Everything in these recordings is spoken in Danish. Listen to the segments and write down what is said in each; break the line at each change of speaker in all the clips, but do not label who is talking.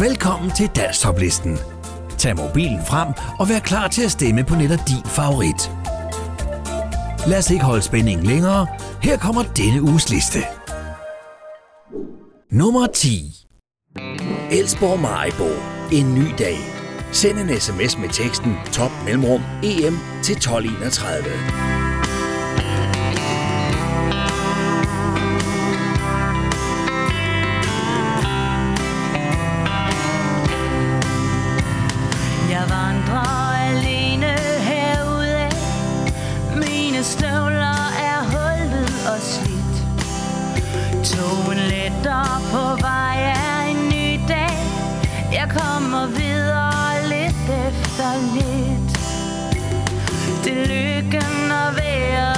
Velkommen til Danstoplisten. Tag mobilen frem og vær klar til at stemme på netop din favorit. Lad os ikke holde spændingen længere. Her kommer denne uges liste. Nummer 10. Elsborg Maribo. En ny dag. Send en sms med teksten top mellemrum EM til 1231.
Dine støvler er hullet og slidt. Togen letter på vej er en ny dag. Jeg kommer videre lidt efter lidt. Det lykken at være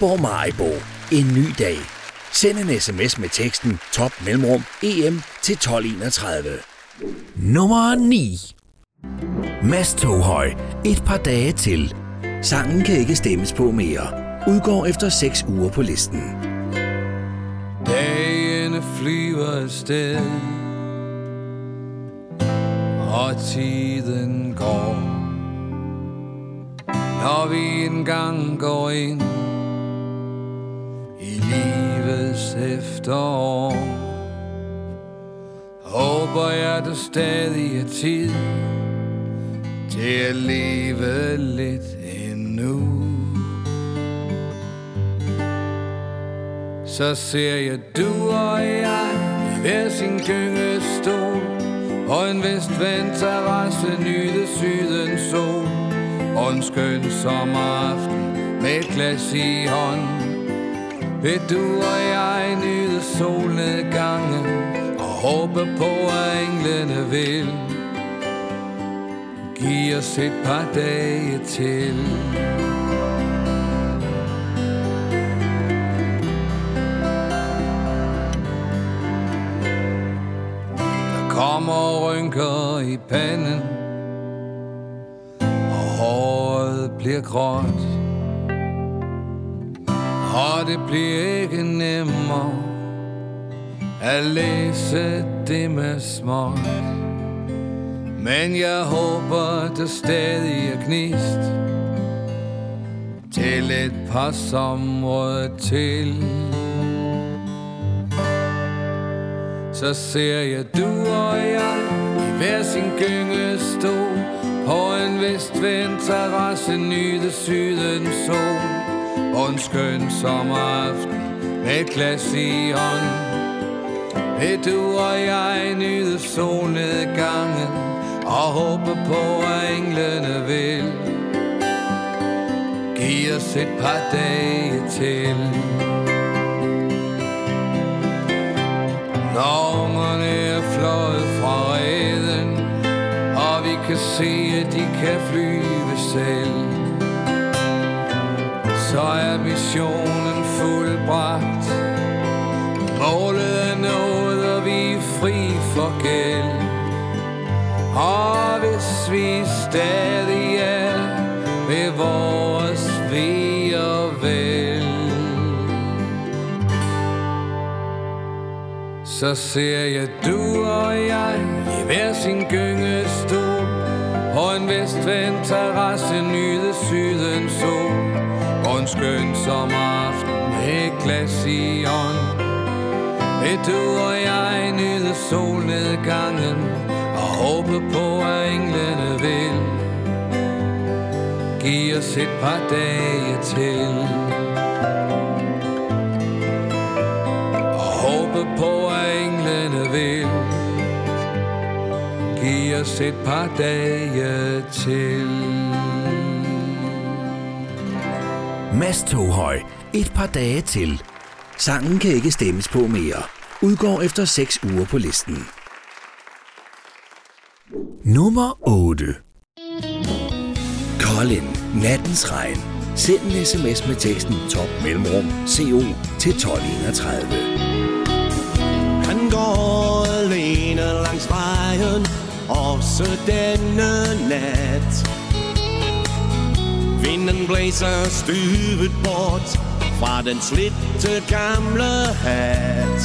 Elsborg Maribo. En ny dag. Send en sms med teksten top mellemrum EM til 1231. Nummer 9. Mads Toghøj. Et par dage til. Sangen kan ikke stemmes på mere. Udgår efter 6 uger på listen.
Dagene flyver afsted Og tiden går Når vi engang går ind I livets efterår. Håber jeg, der stadig er tid Til at leve lidt endnu. Så ser jeg du og jeg i hver sin gyngestol Og en vestvendt terrasse nyde sydens sol. Og en skøn sommeraften med et glas i hånden. Vil du og jeg nyde solnedgangen Og håbe på, at englene vil Giv os et par dage til? Der kommer rynker i panden Og håret bliver gråt. Og det bliver ikke nemmere At læse det med småt Men jeg håber, der stadig er gnist Til et par somre til. Så ser jeg du og jeg I hver sin gyngestol På en vestvendt terrasse Nyde sydens sol. Og en skøn sommeraften Med et glas i hånden. Vil du og jeg nyde solnedgangen Og håbe på at englene vil give os et par dage til. Når ungerne er fløjet fra reden Og vi kan se, at de kan flyve selv. Så er missionen fuldbragt. Målet er nået, og vi er fri for gæld. Og hvis vi stadig er ved vores ved og vel. Så ser jeg du og jeg i hver sin gyngestol. På en vestvendt terrasse nyde sydens sol. Og en skøn sommeraften med et glas i ånd Vil du og jeg nyde solnedgangen Og håbe på at englene vil Giv os et par dage til. Håbe på, at englene vil Giv os et par dage til.
Mads Toghøj, et par dage til. Sangen kan ikke stemmes på mere. Udgår efter 6 uger på listen. Nummer 8 Colin, Nattens Regn. Send en sms med teksten top mellemrum CO til 1231.
Han går alene langs vejen, også denne nat. Vinden blæser støvet bort fra den slitte gamle hat.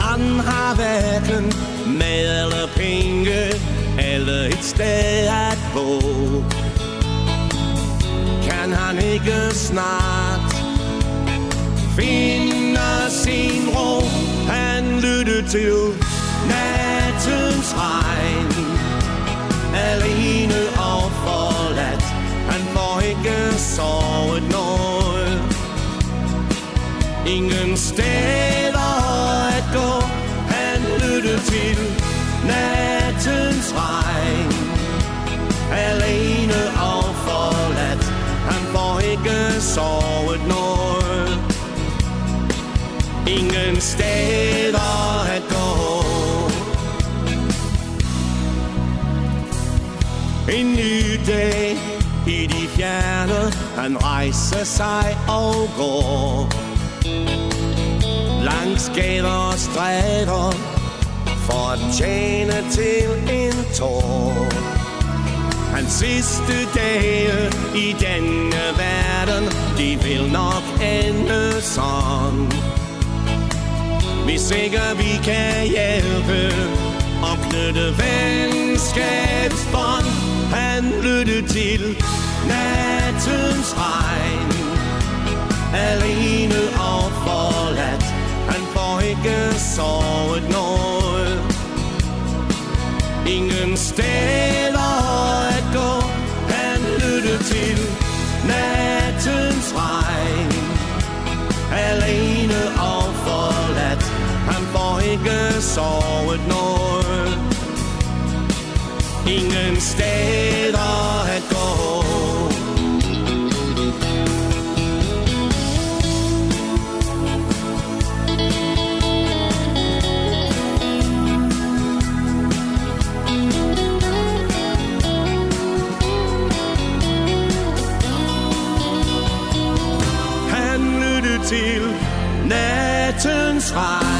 Han har hverken mad eller penge, eller et sted at bo. Kan han ikke snart finde sin ro Han lytter til nattens regn Alene og for ikke sovet noget. Ingen steder at gå. Han lyttede til nattens regn. Alene og forladt. Han får ikke sovet noget. Ingen steder at gå. En ny dag han rejser sig og går. Langs gader og stræder, for at tjene til en tår. Hans sidste dage i denne verden, de vil nok ende sådan. Hvis ikke vi kan hjælpe og knytte venskabsbånd Han lytte til Nat nattens regn. Alene og forladt Han får ikke sovet noget. Ingen steder at gå Han lytter til nattens regn. Alene og forladt Han får ikke sovet noget. Ingen steder at gå
nattens regn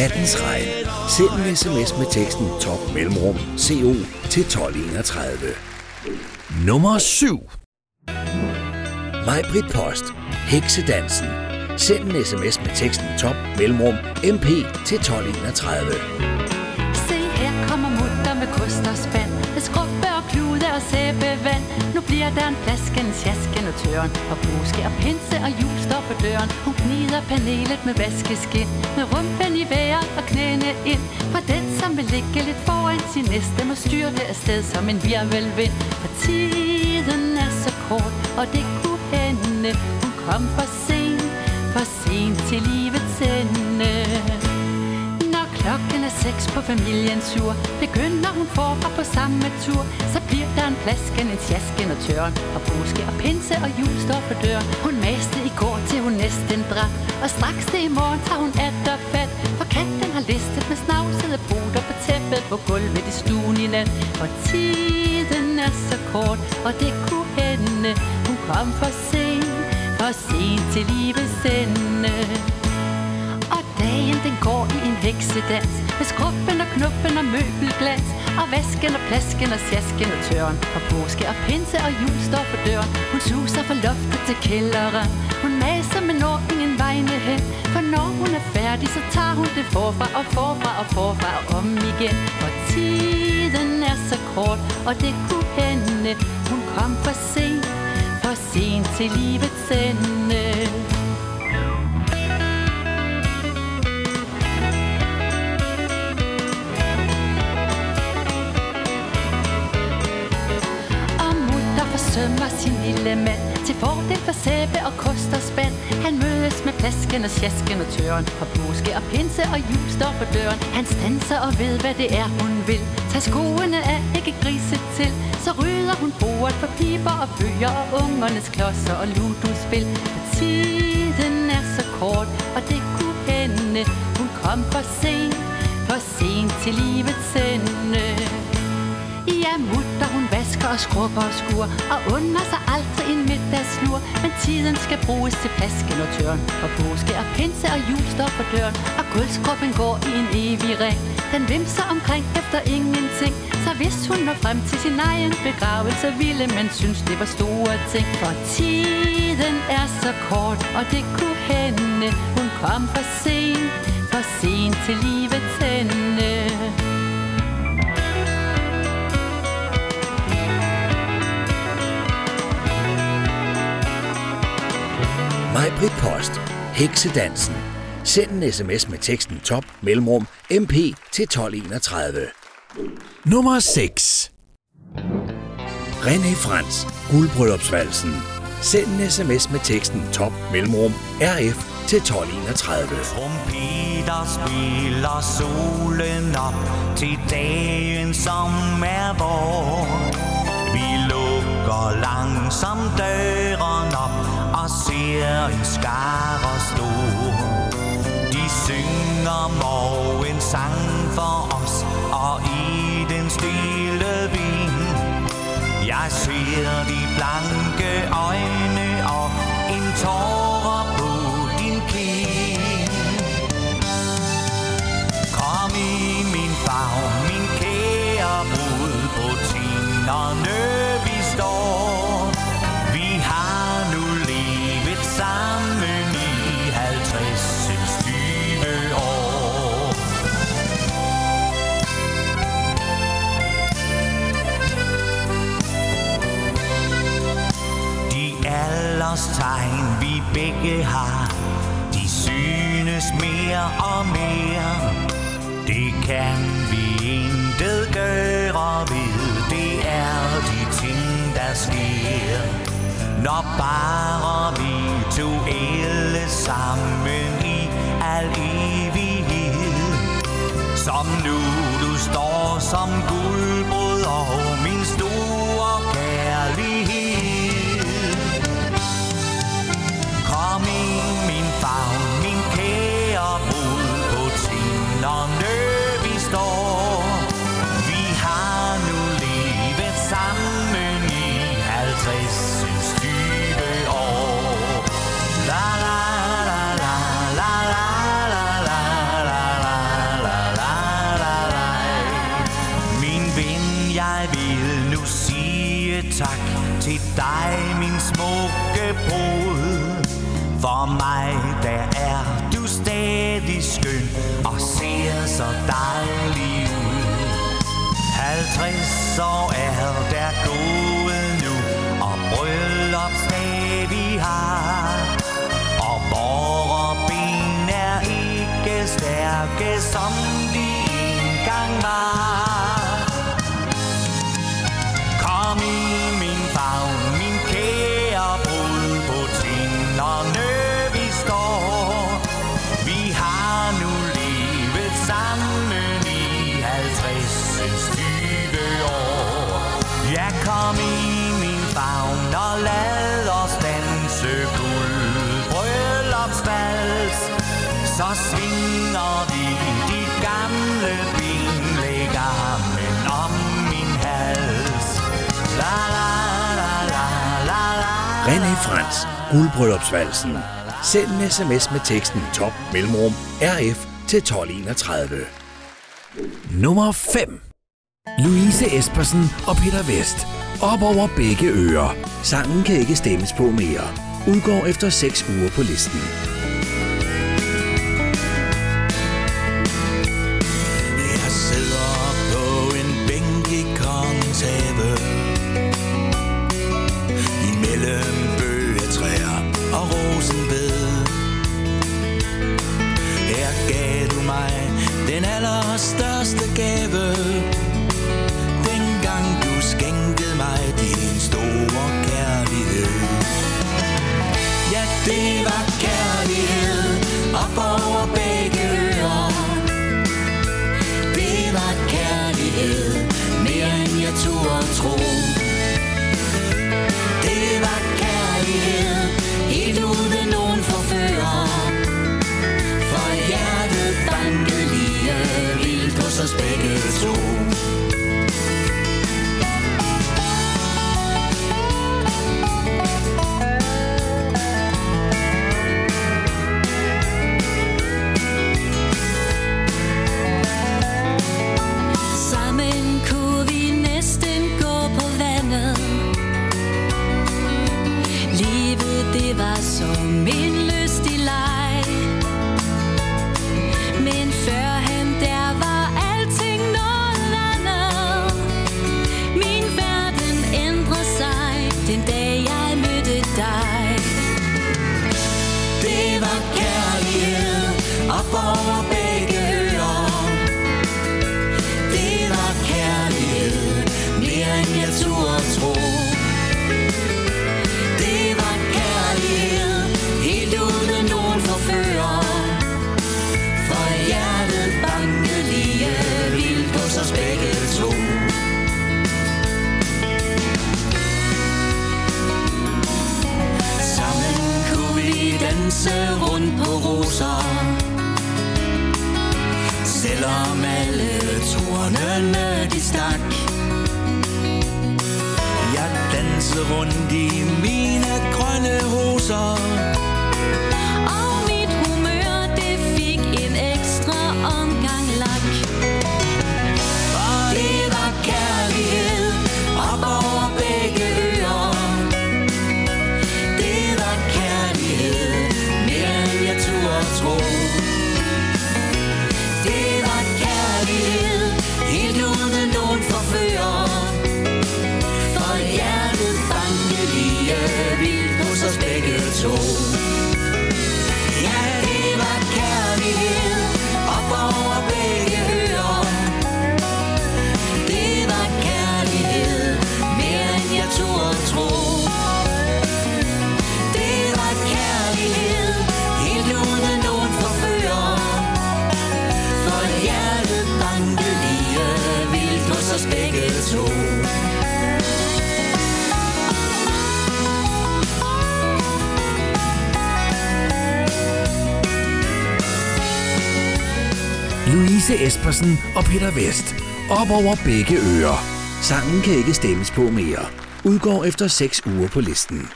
nattens regn.
Send en sms med teksten top mellemrum CO til 1231. Nummer 7. Majbrit Post. Heksedansen. Send en sms med teksten top mellemrum MP til 1231.
Se her kommer mutter med kost og spand Med skrubbe og klude og sæbevand nu bliver der en flasken, sjasken og tøren. Og påske og pinse og jul står for døren. Hun gnider panelet med vaskeskin. Med rumpen i vejret og knæene ind. For den som vil ligge lidt foran sin næste Må styre det afsted som en virvelvind. For tiden er så kort, og det kunne hende. Hun kom for sent, for sent til livet klokken er seks på familiens sur Begynder hun forfra på samme tur Så bliver der en flasken, en tjasken og tørn. Og påske og pinse og jul står for døren. Hun maste i går til hun næsten drak. Og straks det i morgen tager hun at og fat. For katten har listet med snavsede poter På tæppet på gulvet i stuen i nat. For tiden er så kort, og det kunne hende. Hun kom for sent, for sent til livets ende. Og dagen den går heksedans Med skrubben og knuppen og møbelglas Og vasken og plasken og sjasken og tøren. Og påske og pinse og jul står for døren. Hun suser fra loftet til kælderen. Hun maser, men når ingen vegne hen. For når hun er færdig, så tager hun det forfra og forfra og forfra og om igen. For tiden er så kort, og det kunne hende. Hun kom for sent, for sent til livets ende. Sin lille mand. Til fordel for sæbe og kost og spand. Han mødes med plasken og sjasken og tøren. For påske og pinse og jul står for døren. Han stanser og ved hvad det er hun vil. Tag skoene af, ikke grise til. Så rydder hun bordet for piber og bøger Og ungernes klodser og ludospil. For tiden er så kort, og det kunne hende. Hun kom for sent, for sent til livets ende. Ja, mutter, hun og skrubber og skur Og under sig aldrig en middagslur Men tiden skal bruges til plasken og tørn Og påske og pinse og jul står for døren Og guldskrubben går i en evig ring. Den vimser omkring efter ingenting Så hvis hun når frem til sin egen begravelse Ville man synes, det var store ting. For tiden er så kort, og det kunne hende Hun kom for sent, for sent til livets ende.
Majbrit Post. Heksedansen. Send en sms med teksten top mellemrum MP til 1231. Nummer 6. René Frans. Guldbryllupsvalsen. Send en sms med teksten top mellemrum RF til 1231.
Trompeter spiller solen op til dagen, som er vor. Vi lukker langsomt døren op ser en skare stor. De synger morgen en sang for os, og i den stille vind. Jeg ser de blanke øjne og en tårer på din kind. Kom i min favn, min kære brud, på tinderne advarselstegn vi begge har. De synes mere og mere. Det kan vi intet gøre ved. Det er de ting, der sker. Når bare vi to alle sammen i al evighed. Som nu du står som guldbrud og min store hoved For mig der er du stadig skøn Og ser så dejlig ud. 50 år er der gået.
Guldbryllupsvalsen. Send en sms med teksten top mellemrum RF til 1231. Nummer 5. Louise Espersen og Peter Vest. Op over begge ører. Sangen kan ikke stemmes på mere. Udgår efter 6 uger på listen.
Peter Vest. Op over begge ører. Sangen kan ikke stemmes på mere. Udgår efter 6 uger på listen.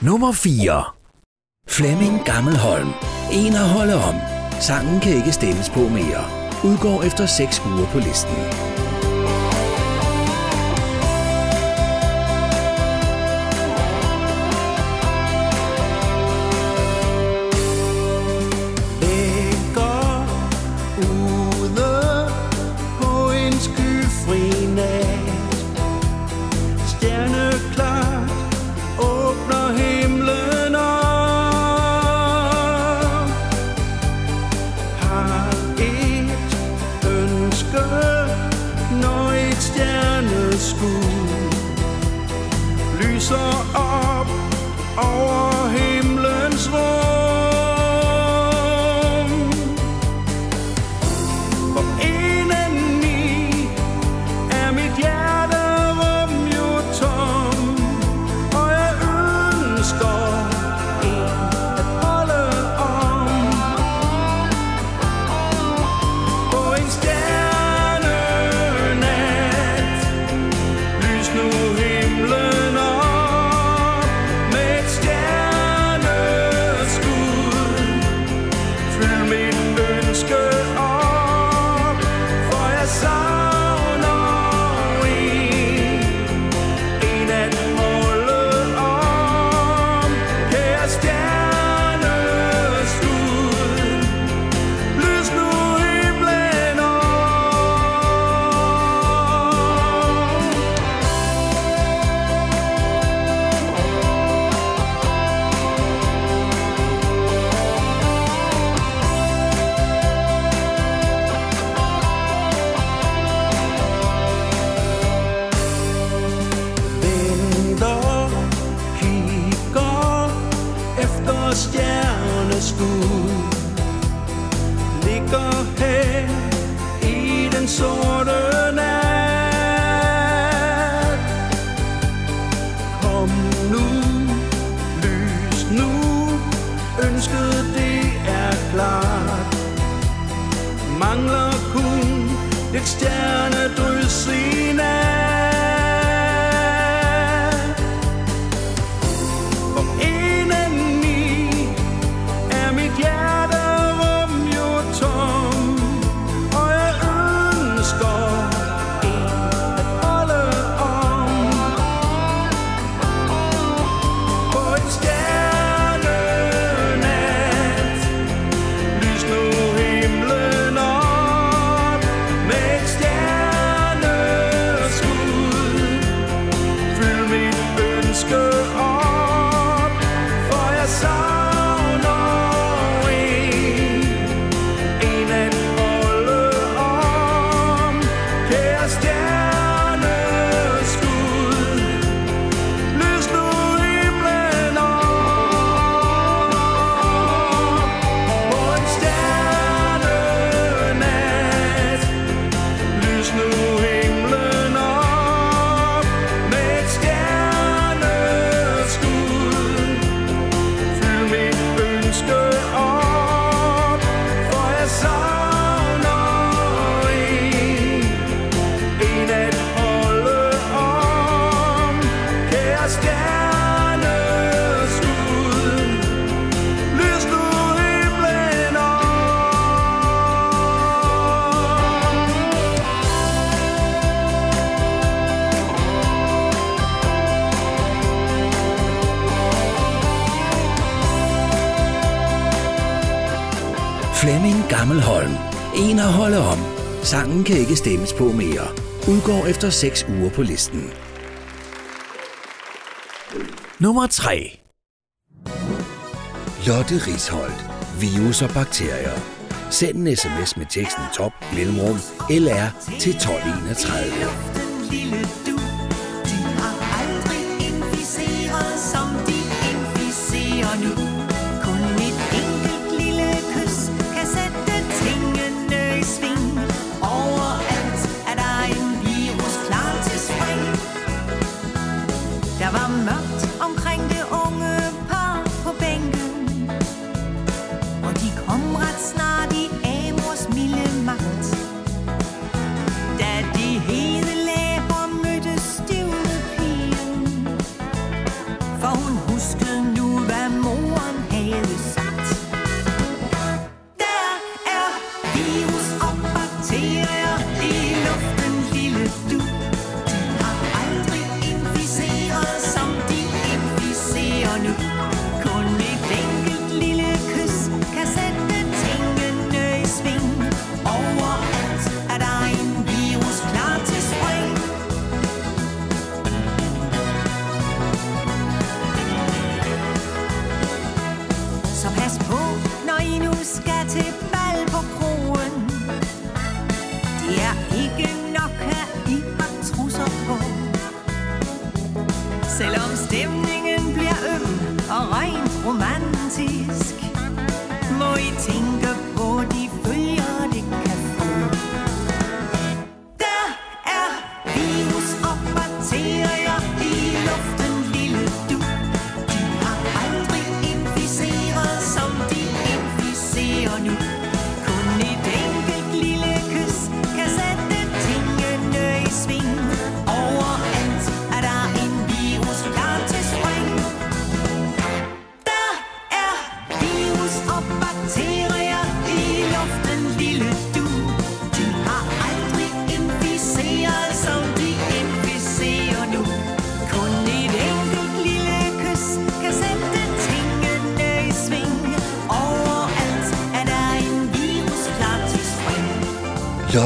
Nummer 4. Flemming Gammelholm. En at holde om. Sangen kan ikke stemmes på mere. Udgår efter 6 uger på listen.
eller holde om.
Sangen kan ikke stemmes på mere. Udgår efter 6 uger på listen. Nummer 3 Lotte Risholdt. Virus og bakterier. Send en sms med teksten top mellemrum LR til 1231.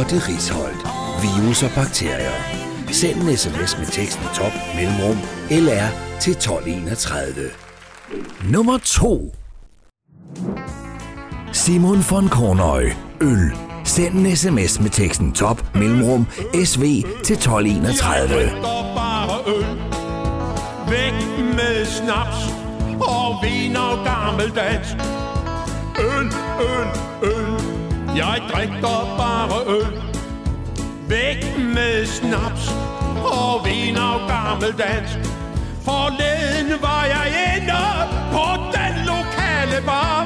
Lotte Risholdt. Virus og bakterier. Send en sms med teksten top mellemrum LR til 1231. Nummer 2. Simon von Kornøj. Øl. Send en sms med teksten top mellemrum SV til 1231.
Jeg bare øl. Væk med snaps og vin og gammeldansk. Øl, øl, øl. Jeg drikker bare øl. Væk med snaps og vin og gammeldansk. Forleden var jeg inde på den lokale bar.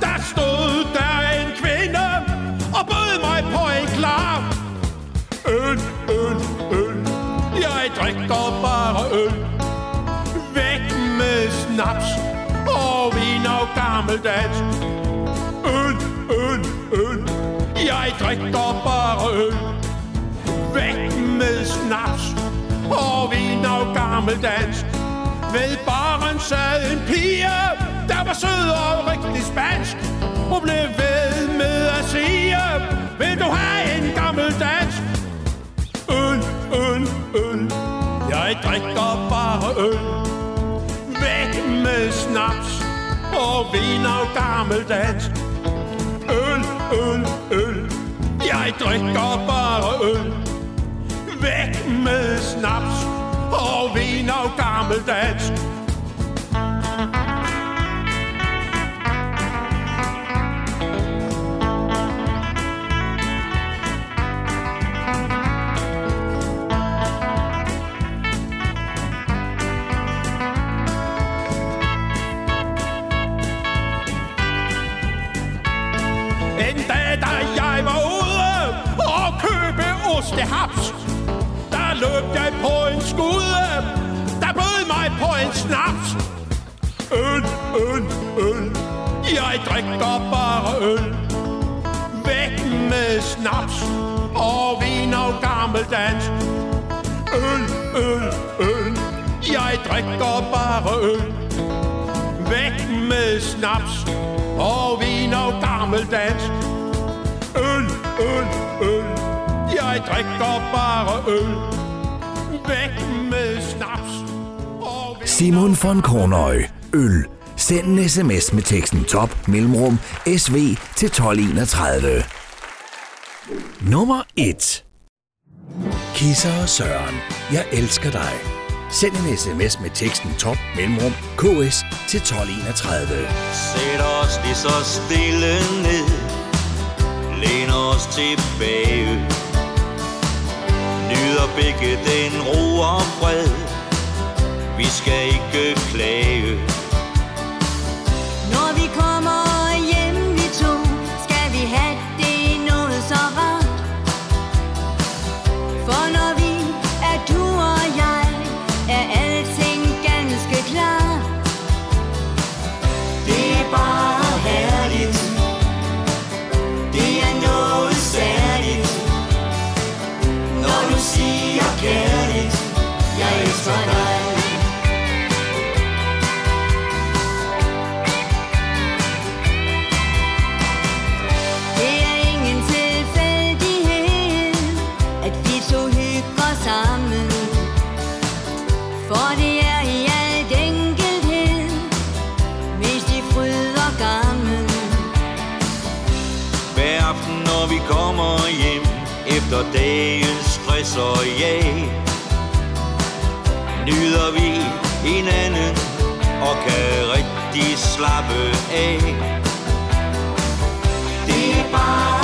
Der stod der en kvinde og bød mig på en klar. Øl, øl, øl. Jeg drikker bare øl. Væk med snaps og vin og gammeldansk. Øl. Jeg drikker bare øl. Væk med snaps og vin og gammeldans Ved baren sad en pige, der var sød og rigtig spansk. Hun blev ved med at sige, vil du have en gammeldansk? Øl, øl, øl. Jeg drikker bare øl. Væk med snaps og vin og gammeldansk. Øl, øl, øl. Jeg drikker bare øl. Væk med snaps og vin og gammeldansk. Haps. der løb jeg på en skude, der bød mig på en snaps. Øl, øl, øl, jeg drikker bare øl. Væk med snaps og vin og gammeldans. Øl, øl, øl, jeg drikker bare øl. Væk med snaps og vin og gammeldans. Øl, øl, øl, jeg drikker bare øl. Væk med snaps
Simon von Kornøj. Øl. Send en sms med teksten top mellemrum SV til 1231. Nummer 1. Kisser og Søren. Jeg elsker dig. Send en sms med teksten top mellemrum KS til 1231.
Sæt os lige så stille ned Læn os tilbage Nyder begge den ro og fred. Vi skal ikke klage.
Efter dagens stress og jag Nyder vi hinanden og kan rigtig slappe af. Det er bare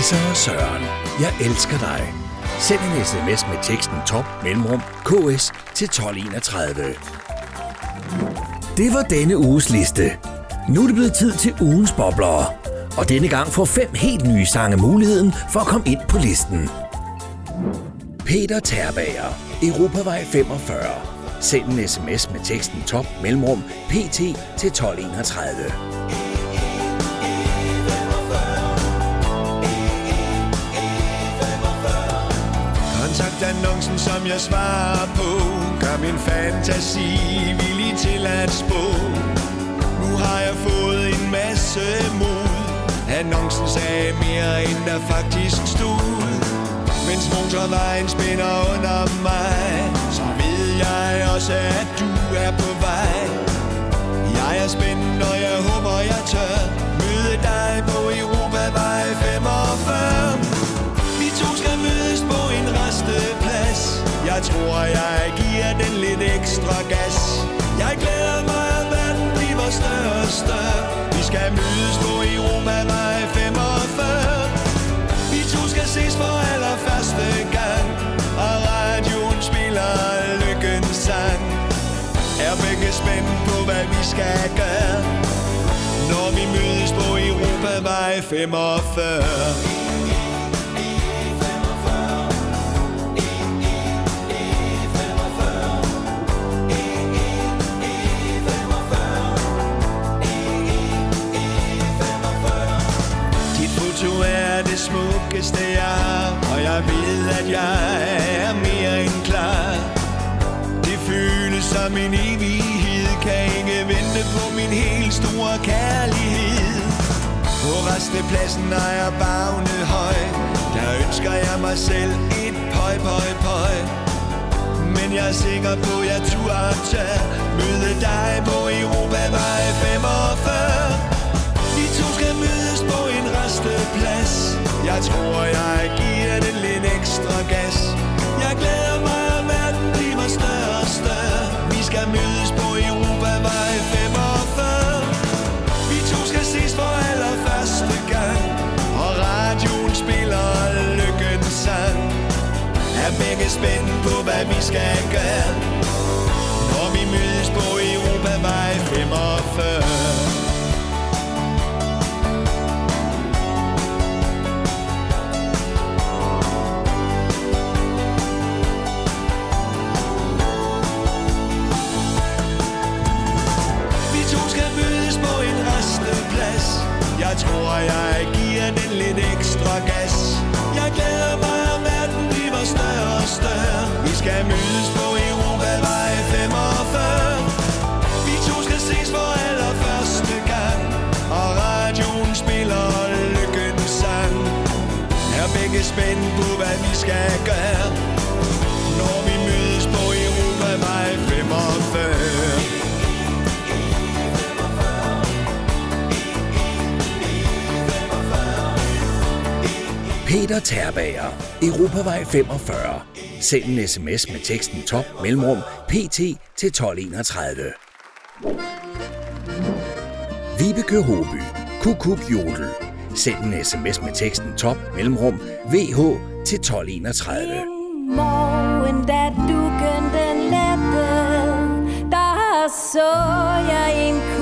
Kisser og Søren. Jeg elsker dig. Send en sms med teksten top mellemrum ks til 1231. Det var denne uges liste. Nu er det blevet tid til ugens boblere. Og denne gang får fem helt nye sange muligheden for at komme ind på listen. Peter Terbager, Europavej 45. Send en sms med teksten top mellemrum pt til 1231.
Kontaktannoncen, som jeg svarer på. Gør min fantasi villig til at spå. Nu har jeg fået en masse mod. Annoncen sagde mere, end der faktisk stod. Mens motorvejen spænder under mig Så ved jeg også, at du er på vej. Jeg er spændt, og jeg håber, jeg tør Møde dig på Europavej 45 og jeg giver den lidt ekstra gas. Jeg glæder mig, at verden bliver større og større Vi skal mødes på Europavej 45 Vi to skal ses for allerførste gang Og radioen spiller lykkens sang. Er begge spændt på, hvad vi skal gøre Når vi mødes på Europavej 45 På restepladsen er jeg bagnet høj. Der ønsker jeg mig selv et pøj, pøj, pøj. Men jeg er sikker på, at jeg turde tage Møde dig på Europavej 45 vi to skal mødes på en resteplads Jeg tror, jeg giver det lidt ekstra gas. Jeg glæder mig, at verden bliver større og større. Vi skal mødes på spændt på, hvad vi skal gøre. Når vi mødes på Europavej 45 Jeg tror, jeg giver den lidt ekstra skal mødes på Europavej 45 Vi to skal ses for allerførste gang Og radioen spiller lykkens sang. Er begge spændt på, hvad vi skal gøre Når vi mødes på Europavej 45
Peter Terbager, Europavej 45. Send en sms med teksten top mellemrum pt til 1231. Vibeke Håby. Kukuk Jodel. Send en sms med teksten top mellemrum vh til 1231.
Morgen, da dukken den lette, der så jeg en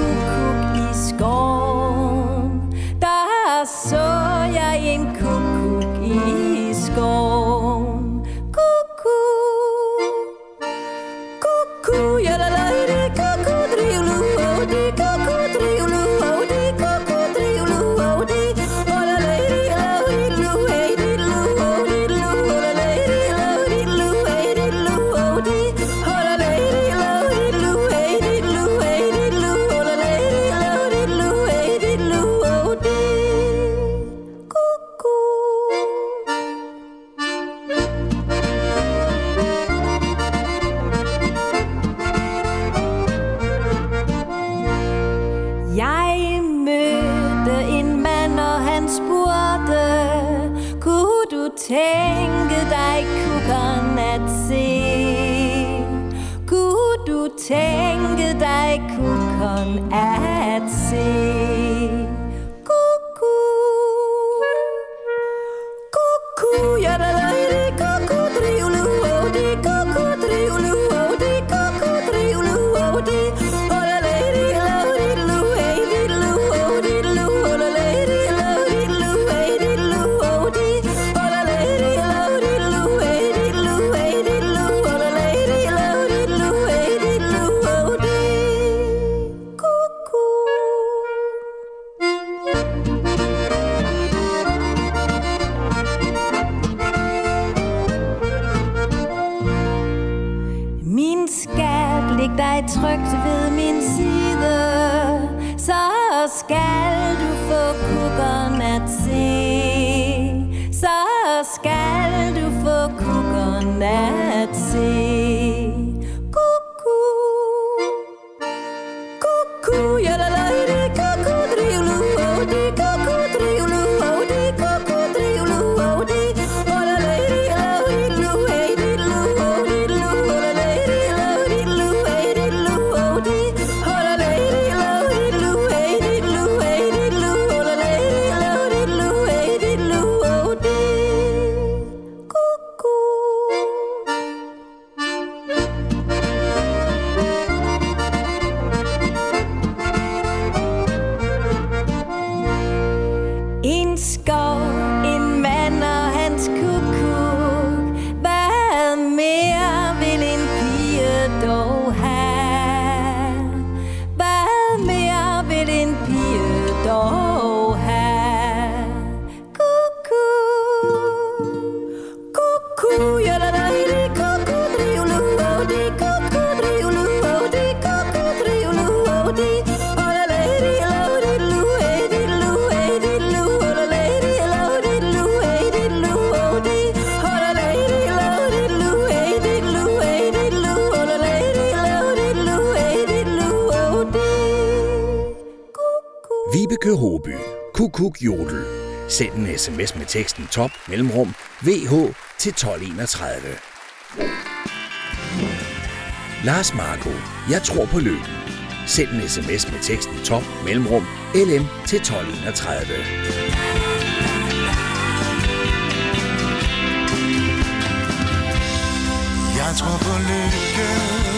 ooh, yada la. Kukuk
Jodel. Send en sms med teksten top mellemrum VH til 1231. Lars Marco, jeg tror på lykken. Send en sms med teksten top mellemrum LM til 1231.
Jeg tror på lykken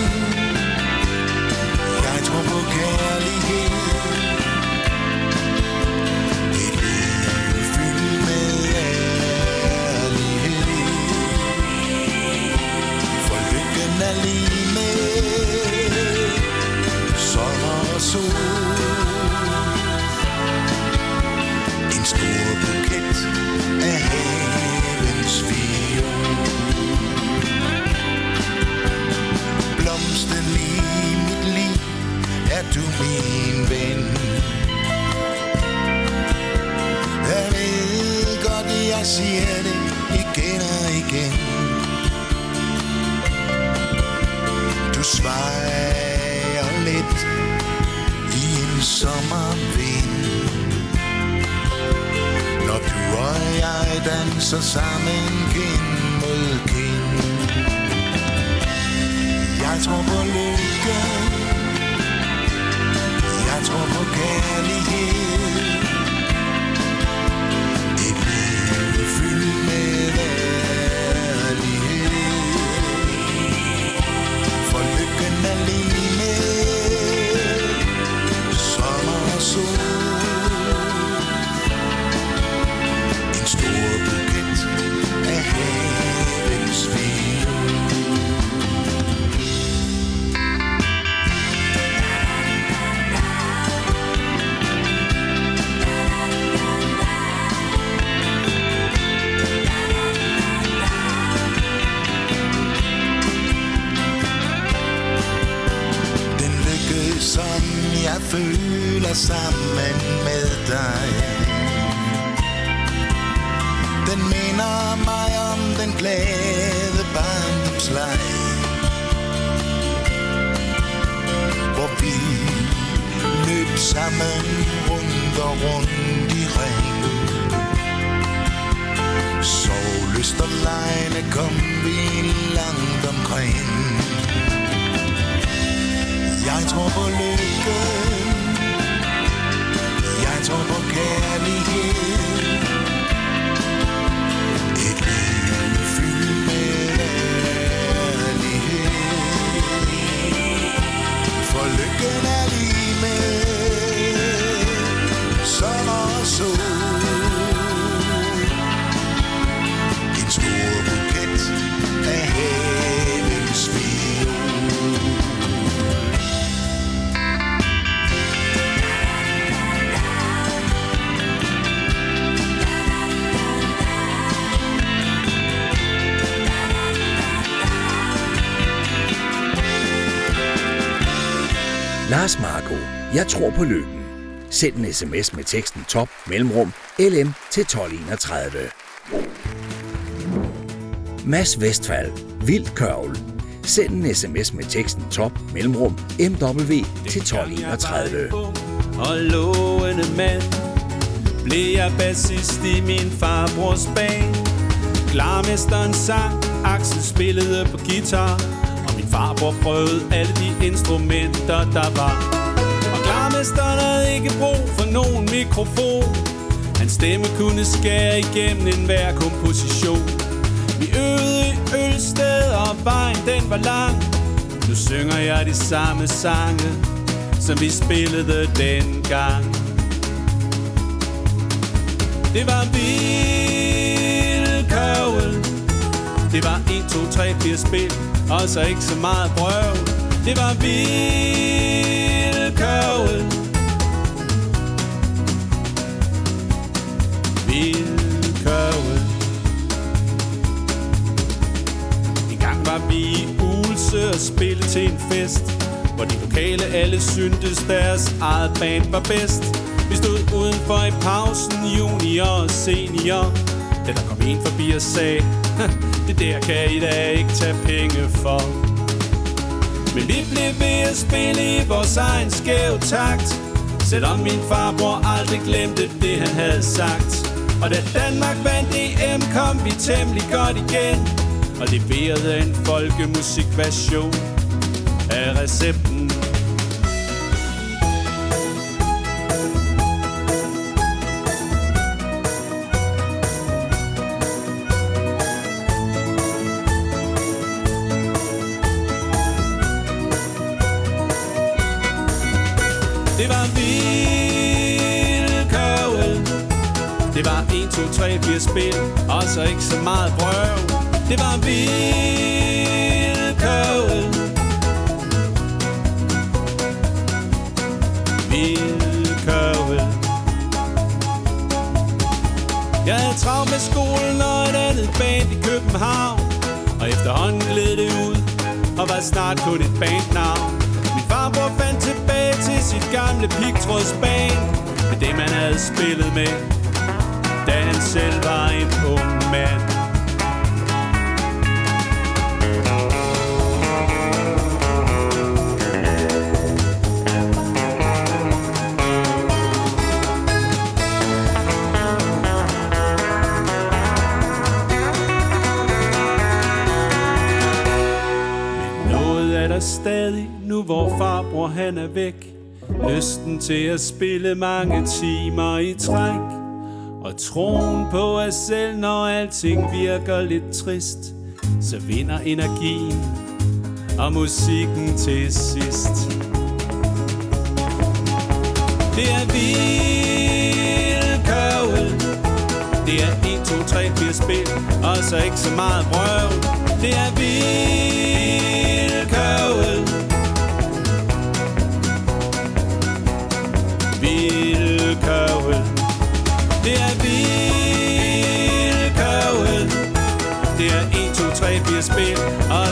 En stor buket af havens viol. Blomsten i mit liv er du min ven. Jeg ved godt, jeg siger det
igen og igen. Du svarer sommervind. Når du og jeg danser sammen kind mod kind. Jeg tror på lykke. Jeg tror på kærlighed. Et liv fyldt med værdighed. For lykken er lige med Sommer sammen rundt og rundt i ring. Så lyst og lejne kom vi langt omkring. Jeg tror på lykken. Jeg tror på kærlighed. For lykken er lige med og sol En stor buket af havens viol
Lars Marco, jeg tror på lykken. Send en sms med teksten top mellemrum LM til 1231. Mads Vestfald, Vild Kørvel. Send en sms med teksten top mellemrum MW til 1231.
Og lovende mand Blev jeg bassist i min farbrors band Klarmesteren sang Axel spillede på guitar Og min farbror prøvede alle de instrumenter der var og havde ikke brug for nogen mikrofon. Hans stemme kunne skære igennem enhver komposition. Vi øvede i Ølsted og vejen den var lang. Nu synger jeg de samme sange Som vi spillede dengang. Det var vildkøvel Det var 1, 2, 3, 4 spil Og så ikke så meget brøv. Det var vildkørvel Vildkørvel En gang var vi i Ulse og spille til en fest Hvor de lokale alle syntes deres eget band var bedst. Vi stod udenfor i pausen, junior og senior. Da der kom en forbi og sagde Det der kan I da ikke tage penge for. Men vi blev ved at spille i vores egen skæv takt. Selvom min farbror aldrig glemte det han havde sagt. Og da Danmark vandt EM kom vi temmelig godt igen. Og leverede en folkemusikversion af recept 1, 2, 3, 4 spil Og så ikke så meget brøv. Det var vilkåret. Vildkørvel Jeg havde travlt med skolen og et andet band i København Og efterhånden gled det ud Og var snart kun et bandnavn. Min farbror fandt tilbage til sit gamle pigtrådsband Med det man havde spillet med da han selv var en ung mand. Men noget er der stadig, nu hvor farbror han er væk. Lysten til at spille mange timer i træk troen på at selv når alting virker lidt trist Så vinder energien og musikken til sidst Det er vildkøvel, Det er 1, 2, 3, 4 spil Og så ikke så meget brøv Det er vildkøvel.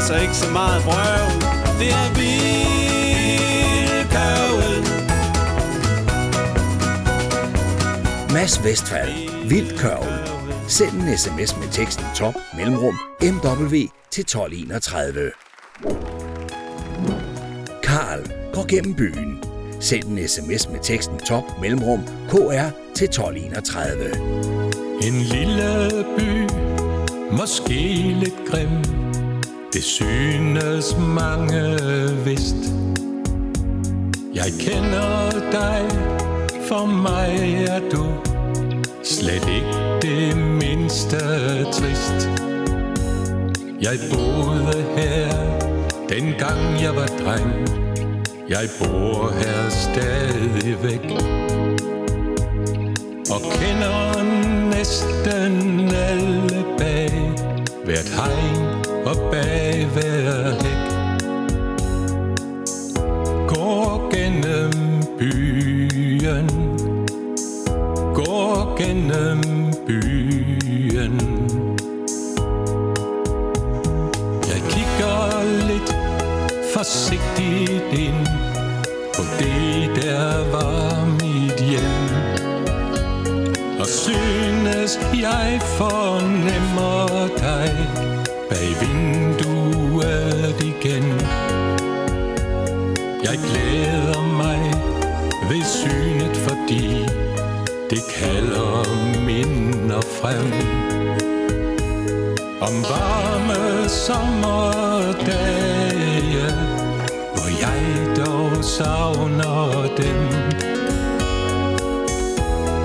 Og så ikke så meget brøv Det er vildkørvel
Mads Vestfald, Vildt Kørvel. Send en sms med teksten top mellemrum MW til 1231. Karl går gennem byen. Send en sms med teksten top mellemrum KR til 1231.
En lille by, måske lidt grim det synes mange vist. Jeg kender dig, for mig er du Slet ikke det mindste trist. Jeg boede her, dengang jeg var dreng. Jeg bor her stadigvæk. Og kender næsten alle bag hvert hegn og bag hver hæk. Går gennem byen, går gennem byen. Jeg kigger lidt forsigtigt ind på det, der var mit hjem og synes jeg fornemmer dig i vinduet igen. Jeg glæder mig ved synet, fordi det kalder minder frem. Om varme sommerdage, hvor jeg dog savner dem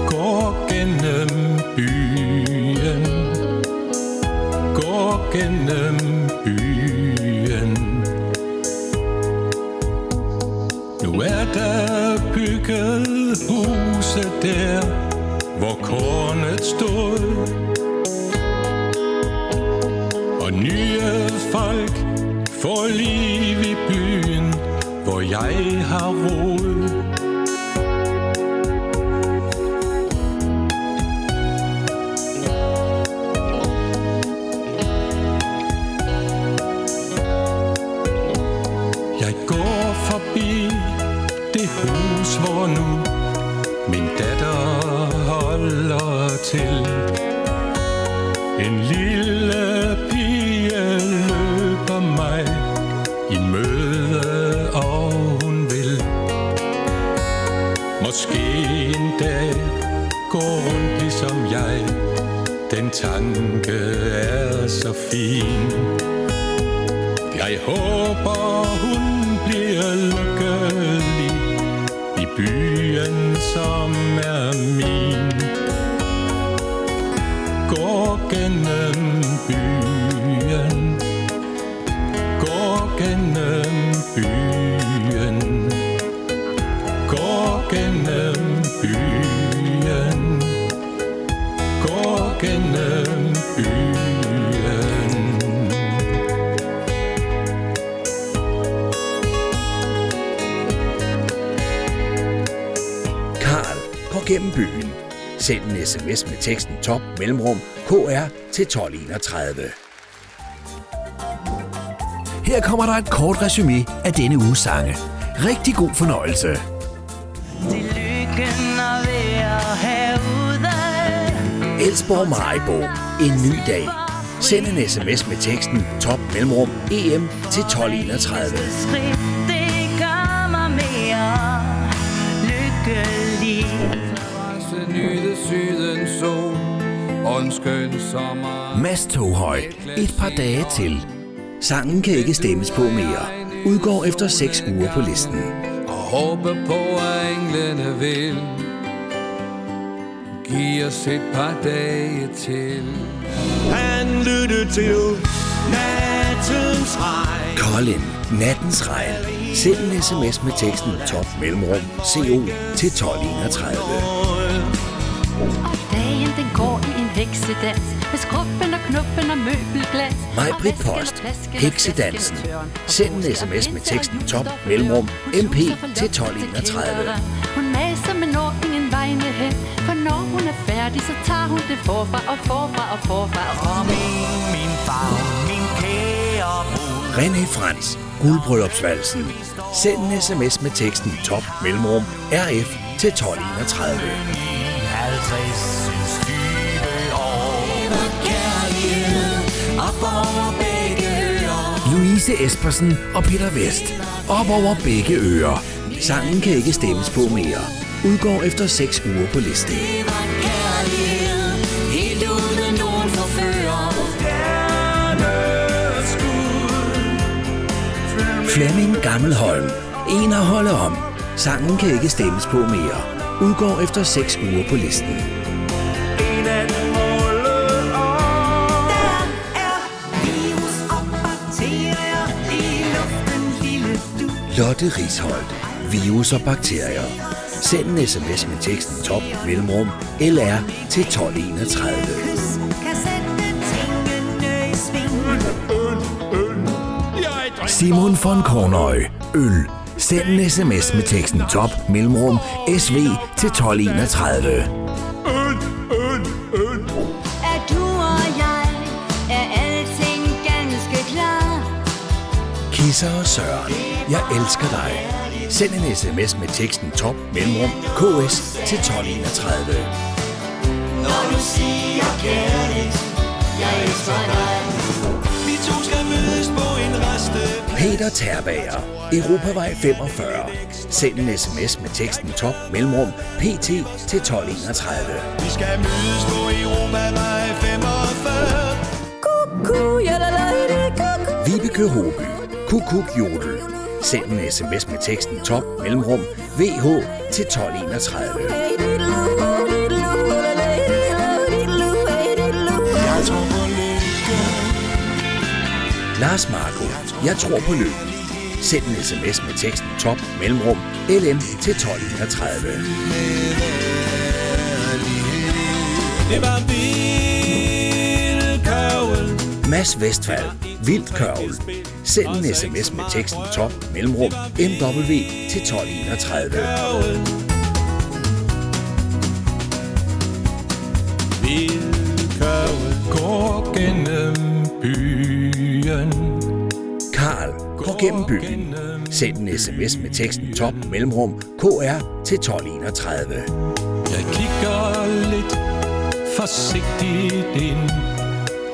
går gennem gennem byen. Nu er der bygget huse der Hvor kornet stod. Og nye folk får liv i byen Hvor jeg har rod Den tanke er så fin. Jeg håber, hun bliver lykkelig i byen, som er min. Går gennem
Send en sms med teksten top mellemrum KR til 1231.
Her kommer der et kort resume af denne uges sange. Rigtig god fornøjelse.
Det lykken at være herude
Elsborg Maribo. En ny dag. Send en sms med teksten top mellemrum EM til 1231.
En skøn sommer
Mads Toghøj. Et par dage til.
Sangen kan ikke stemmes på mere. udgår efter 6 uger på listen.
Og håbe på, at englene vil Giv os et par dage til
Han lyttede til nattens regn.
Colin, nattens regn. Send en sms med teksten top mellemrum CO til 1231.
heksedans Med skruppen og knuppen og møbelglas
Maj
Og
Britt
væsken og
Post, Heksedansen. Send en sms med teksten top mellemrum MP til
luft
1231.
kælderen. Hun maser, men når ingen vegne hen For når hun er færdig, så tager hun det forfra og forfra og forfra og
Kom ind, min far, min kære bror.
René Frans, guldbryllupsvalsen. Send en sms med teksten top mellemrum RF til 1231.
50 20
Louise Espersen og Peter Vest. Op over begge ører.
Sangen kan ikke stemmes på mere. Udgår efter 6 uger på listen. Flemming Gammelholm. En at holde om. Sangen kan ikke stemmes på mere. Udgår efter 6 uger på listen. Lotte Risholdt. Virus og bakterier. Send en sms med teksten top mellemrum LR til 1231.
Kys kan sætte tingene i sving.
Jeg drikker
Simon von Kornøj. Øl. Send en sms med teksten top mellemrum SV til 1231.
øl, øl, øl.
Er du og jeg, er alting ganske klar?
Kisser og Søren. Jeg elsker dig. Send en sms med teksten top mellemrum KS til 1231.
Når du siger kærligt, jeg elsker dig.
Vi to skal mødes på en reste.
Peter Terbager. Europavej 45. Send en sms med teksten top mellemrum PT til 1231.
Vi skal mødes på Europavej 45.
Kuku, jalalajde, kuku.
Vibeke Håby. Kukuk Jodel. Send en sms med teksten top mellemrum VH til 1231.
Hey, diddlu, oh, diddlu, olalay, diddlu, diddlu, hey, diddlu, oh.
Jeg tror på lykke.
Lars Marco. Jeg tror på løb. Send en sms med teksten top mellemrum LM til 1231.
Det var.
Mads Vestfald. Vildt kørvel. Send en sms med teksten top mellemrum MW til 1231.
Vildkørvel.
Går gennem byen.
Karl går gennem byen. Send en sms med teksten top mellemrum KR til 1231.
Jeg kigger lidt forsigtigt ind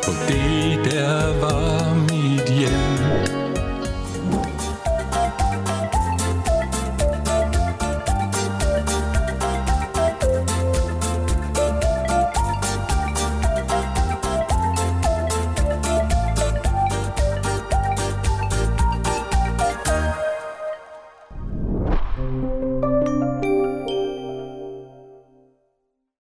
på det, der var